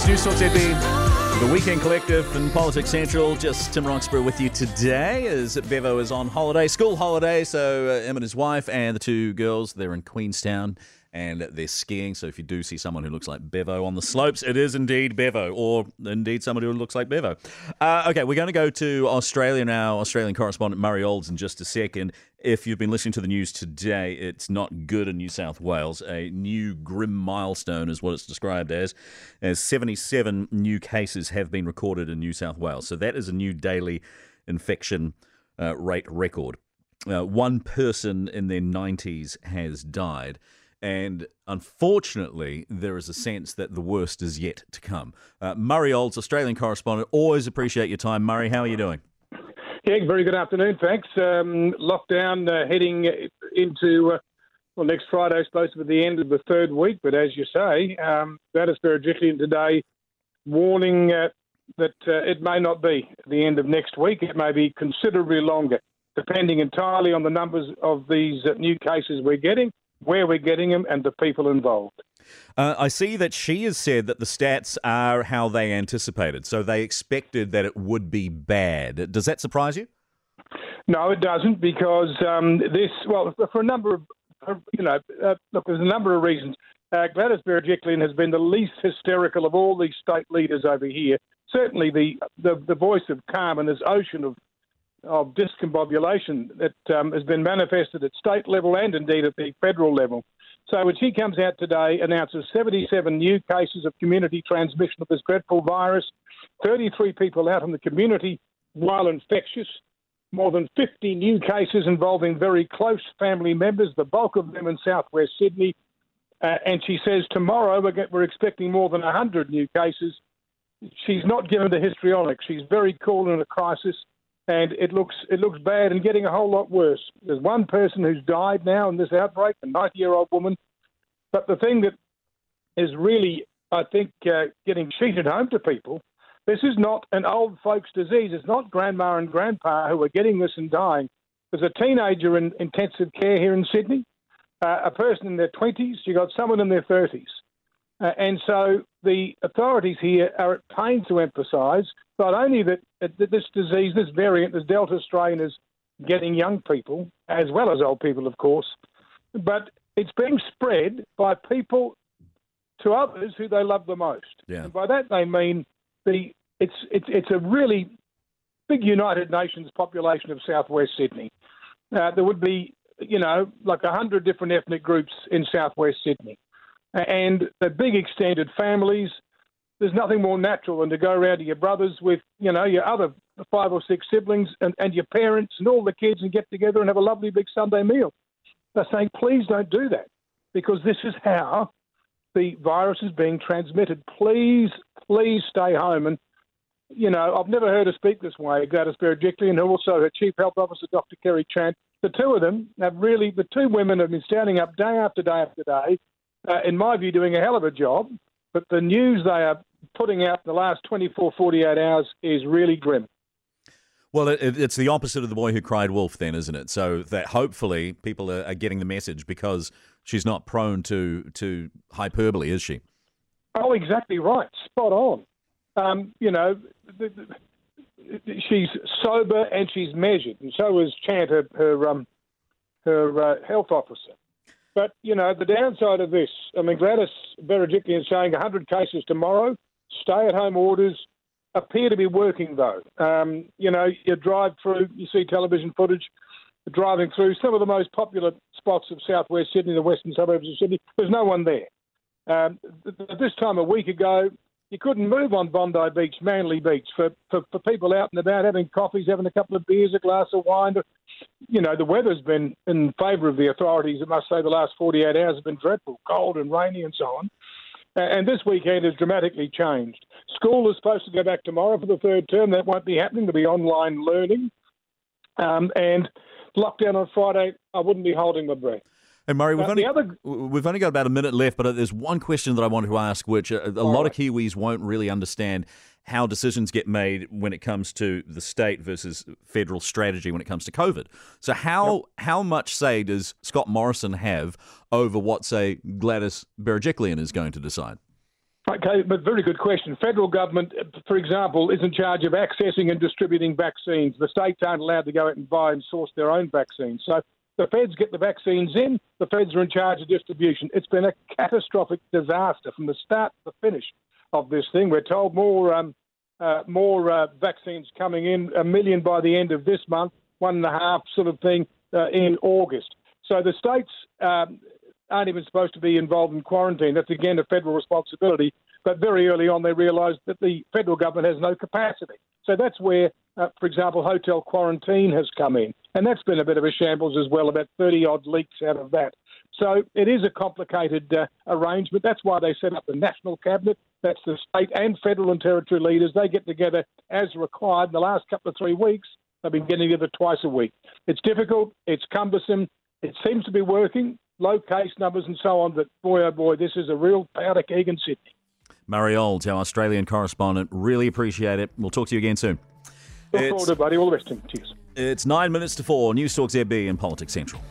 It's News Talk ZB, the Weekend Collective and Politics Central. Just Tim Roxborogh with you today as Bevo is on holiday, school holiday. So uh, him and his wife and the two girls, they're in Queenstown and they're skiing. So if you do see someone who looks like Bevo on the slopes, it is indeed Bevo, or indeed somebody who looks like Bevo. Uh, okay, we're going to go to Australia now. Australian correspondent Murray Olds in just a second. If you've been listening to the news today, it's not good in New South Wales. A new grim milestone is what it's described as, as 77 new cases have been recorded in New South Wales. So that is a new daily infection uh, rate record. Uh, one person in their 90s has died. And unfortunately, there is a sense that the worst is yet to come. Uh, Murray Olds, Australian correspondent, always appreciate your time. Murray, how are you doing? Yeah, very good afternoon, thanks. Um, lockdown uh, heading into, uh, well, next Friday, supposed to be the end of the third week, but as you say, um, Gladys Berejiklian today warning uh, that uh, it may not be the end of next week. It may be considerably longer, depending entirely on the numbers of these uh, new cases we're getting where we're getting them, and the people involved. Uh, I see that she has said that the stats are how they anticipated, so they expected that it would be bad. Does that surprise you? No, it doesn't, because um, this, well, for a number of, you know, uh, look, there's a number of reasons. Uh, Gladys Berejiklian has been the least hysterical of all these state leaders over here. Certainly, the the, the voice of calm in this ocean of of discombobulation that um, has been manifested at state level and indeed at the federal level. So when she comes out today, announces 77 new cases of community transmission of this dreadful virus, 33 people out in the community while infectious, more than 50 new cases involving very close family members, the bulk of them in southwest Sydney. Uh, and she says tomorrow we're, we're expecting more than 100 new cases. She's not given the histrionics. She's very cool in a crisis and it looks it looks bad and getting a whole lot worse. There's one person who's died now in this outbreak, a 90 year old woman. But the thing that is really, I think, uh, getting sheeted home to people, this is not an old folks' disease. It's not grandma and grandpa who are getting this and dying. There's a teenager in intensive care here in Sydney, uh, a person in their 20s, you got someone in their 30s. Uh, and so the authorities here are at pains to emphasise not only that, that this disease, this variant, this Delta strain is getting young people as well as old people, of course, but it's being spread by people to others who they love the most. Yeah. And by that they mean the it's it's it's a really big United Nations population of Southwest Sydney. Uh, there would be you know like a hundred different ethnic groups in Southwest Sydney and the big extended families. There's nothing more natural than to go around to your brothers with, you know, your other five or six siblings and, and your parents and all the kids and get together and have a lovely big Sunday meal. They're saying, please don't do that because this is how the virus is being transmitted. Please, please stay home. And, you know, I've never heard her speak this way, Gladys Berejiklian, and also her Chief Health Officer, Dr. Kerry Chant. The two of them have really, the two women have been standing up day after day after day uh, in my view, doing a hell of a job. But the news they are putting out in the last 24, 48 hours is really grim. Well, it, it's the opposite of the boy who cried wolf, then, isn't it? So that hopefully people are, are getting the message because she's not prone to to hyperbole, is she? Oh, exactly right. Spot on. Um, you know, the, the, she's sober and she's measured, and so is Chant, her her, um, her uh, health officer. But, you know, the downside of this, I mean, Gladys Berejiklian is saying 100 cases tomorrow. Stay at home orders appear to be working, though. Um, you know, you drive through, you see television footage driving through some of the most popular spots of southwest Sydney, the western suburbs of Sydney. There's no one there. Um, this time a week ago, you couldn't move on Bondi Beach, Manly Beach, for, for, for people out and about having coffees, having a couple of beers, a glass of wine. You know, the weather's been in favour of the authorities. I must say the last 48 hours have been dreadful, cold and rainy and so on. And this weekend has dramatically changed. School is supposed to go back tomorrow for the third term. That won't be happening. There'll be online learning. Um, and lockdown on Friday, I wouldn't be holding my breath. And Murray, we've, only, other... we've only got about a minute left, but uh, there's one question that I wanted to ask, which uh, a, a lot right. of Kiwis won't really understand how decisions get made when it comes to the state versus federal strategy when it comes to COVID. So, how yep. how much say does Scott Morrison have over what, say, Gladys Berejiklian is going to decide? Okay, but very good question. Federal government, uh, for example, is in charge of accessing and distributing vaccines. The states aren't allowed to go out and buy and source their own vaccines. So the feds get the vaccines in. The feds are in charge of distribution. It's been a catastrophic disaster from the start to the finish of this thing. We're told more um, uh, more uh, vaccines coming in, a million by the end of this month, one and a half sort of thing uh, in August. So the states um, aren't even supposed to be involved in quarantine. That's again a federal responsibility. But very early on, they realised that the federal government has no capacity. So that's where, uh, for example, hotel quarantine has come in. And that's been a bit of a shambles as well, about 30 odd leaks out of that. So it is a complicated uh, arrangement. That's why they set up the National Cabinet. That's the state and federal and territory leaders. They get together as required. In the last couple of three weeks, they've been getting together twice a week. It's difficult, it's cumbersome, it seems to be working, low case numbers and so on, but boy, oh boy, this is a real powder keg in Sydney. Murray Olds, our Australian correspondent. Really appreciate it. We'll talk to you again soon. Look forward to it, buddy. All the best. Cheers. It's nine minutes to four. News Talk ZB and Politics Central.